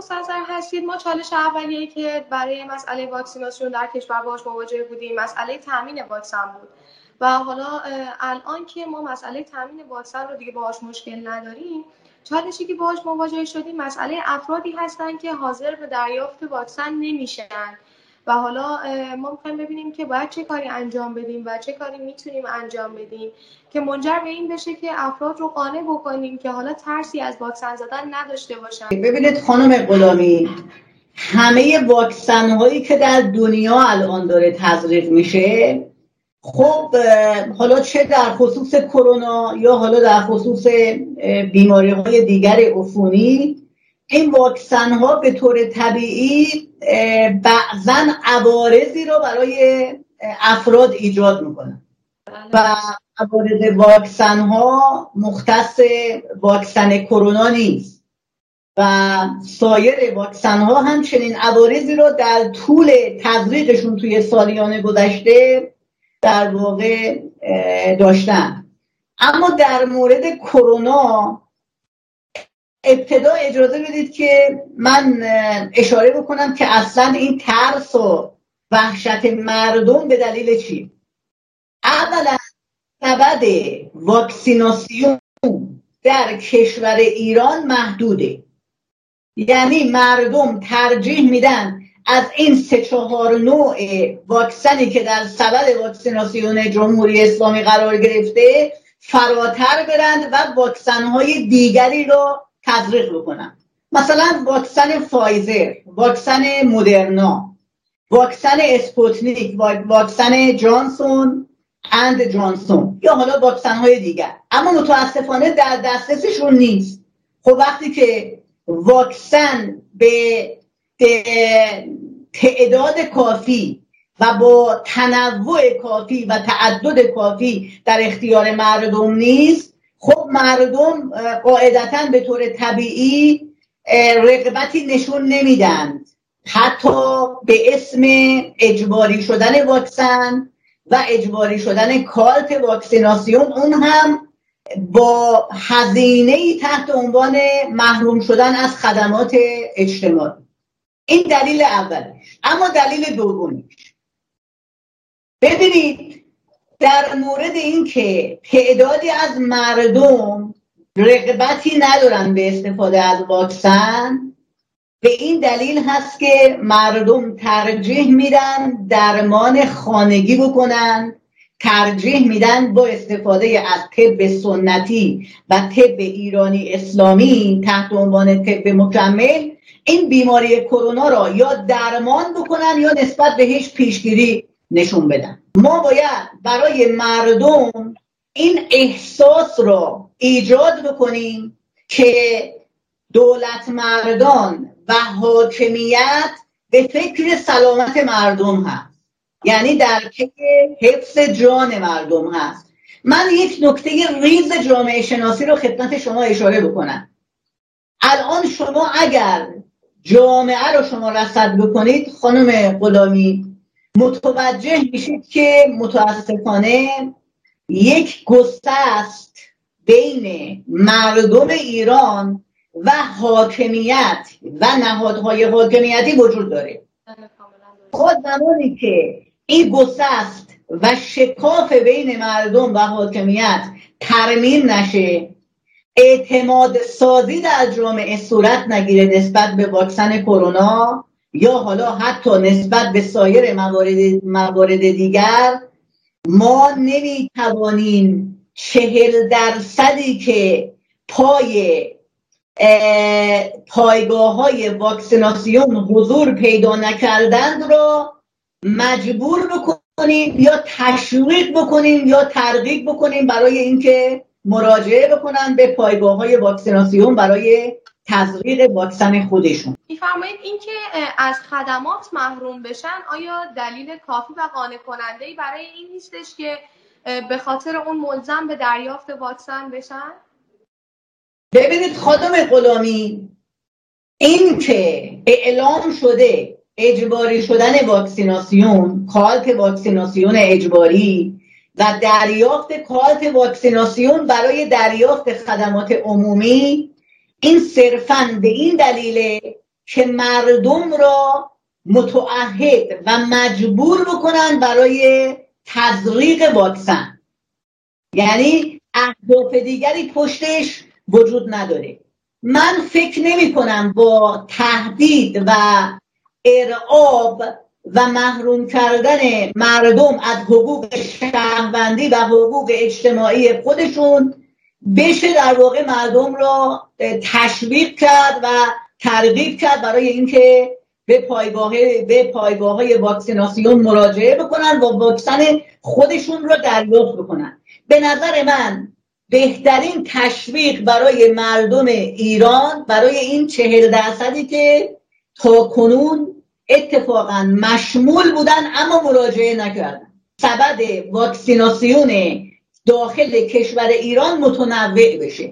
مستظر هستید. ما چالش اولیه که برای مسئله واکسیناسیون در کشور باش مواجه بودیم مسئله تامین واکسن بود. و حالا الان که ما مسئله تامین واکسن رو دیگه باهاش مشکل نداریم چالشی که باهاش مواجه شدیم مسئله افرادی هستن که حاضر به دریافت واکسن نمیشن. و حالا ما می‌خوایم ببینیم که باید چه کاری انجام بدیم و چه کاری می‌تونیم انجام بدیم که منجر به این بشه که افراد رو قانع بکنیم که حالا ترسی از واکسن زدن نداشته باشن. ببینید خانم غلامی همه واکسن هایی که در دنیا الان داره تزریق میشه خب حالا چه در خصوص کرونا یا حالا در خصوص بیماری های دیگر عفونی این واکسن ها به طور طبیعی بعضا عوارضی رو برای افراد ایجاد می‌کنن. و عوارض واکسن ها مختص واکسن کرونا نیست. و سایر واکسن ها هم چنین عوارضی رو در طول تزریقشون توی سالیان گذشته در واقع داشتن. اما در مورد کرونا ابتدا اجازه بدید که من اشاره بکنم که اصلا این ترس و وحشت مردم به دلیل چی؟ اولا سبد واکسیناسیون در کشور ایران محدوده. یعنی مردم ترجیح میدن از این سه چهار نوع واکسنی که در سبد واکسیناسیون جمهوری اسلامی قرار گرفته فراتر برند و واکسن های دیگری رو تزریق بکنن مثلا واکسن فایزر واکسن مدرنا واکسن اسپوتنیک واکسن جانسون اند جانسون. یا حالا واکسن های دیگر. اما متاسفانه در دسترسشون نیست. خب وقتی که واکسن به تعداد کافی و با تنوع کافی و تعدد کافی در اختیار مردم نیست خب مردم قاعدتا به طور طبیعی رقبتی نشون نمیدن. حتی به اسم اجباری شدن واکسن و اجباری شدن کالت واکسیناسیون اون هم با هزینه تحت عنوان محروم شدن از خدمات اجتماعی. این دلیل اولش. اما دلیل دومیش. ببینید در مورد اینکه تعدادی از مردم رقبتی ندارن به استفاده از واکسن به این دلیل هست که مردم ترجیح میدن درمان خانگی بکنن ترجیح میدن با استفاده از طب سنتی و طب ایرانی اسلامی تحت عنوان طب مکمل این بیماری کرونا را یا درمان بکنن یا نسبت به هیچ پیشگیری نشون بدن. ما باید برای مردم این احساس را ایجاد بکنیم که دولت مردان و حاکمیت به فکر سلامت مردم هست. یعنی در که حفظ جان مردم هست. من یک نکته ریز جامعه شناسی رو خدمت شما اشاره بکنم. الان شما اگر جامعه رو شما رصد بکنید خانم غلامی متوجه میشید که متاسفانه یک گسته است بین مردم ایران و حاکمیت و نهادهای حاکمیتی وجود داره. خود زمانی که این گسته است و شکاف بین مردم و حاکمیت ترمیم نشه اعتماد سازی در جامعه صورت نگیره نسبت به واکسن کرونا یا حالا حتی نسبت به سایر موارد, موارد دیگر ما نمی‌توانیم چهل درصدی که پای پایگاه های واکسیناسیون حضور پیدا نکردند را مجبور بکنیم یا تشویق بکنیم یا ترغیب بکنیم برای اینکه مراجعه بکنن به پایگاه های واکسیناسیون برای تزریق واکسن خودشون. میفرمایید اینکه از خدمات محروم بشن آیا دلیل کافی و قانع کننده ای برای این نیستش که به خاطر اون ملزم به دریافت واکسن بشن؟ ببینید خانم غلامی این که اعلام شده اجباری شدن واکسیناسیون کالت واکسیناسیون اجباری و دریافت کالت واکسیناسیون برای دریافت خدمات عمومی این صرفا به این دلیله که مردم را متعهد و مجبور بکنن برای تزریق واکسن. یعنی اهداف دیگری پشتش وجود نداره. من فکر نمی کنم با تهدید و ارعاب و محروم کردن مردم از حقوق شهروندی و حقوق اجتماعی خودشون بشه در واقع مردم را تشویق کرد و ترغیب کرد برای اینکه به پایگاه به پایگاه های واکسیناسیون مراجعه بکنن و واکسن خودشون رو دریافت بکنن. به نظر من بهترین تشویق برای مردم ایران برای این چهل درصدی که تا کنون اتفاقا مشمول بودن اما مراجعه نکردن. سبد واکسیناسیون داخل کشور ایران متنوع بشه.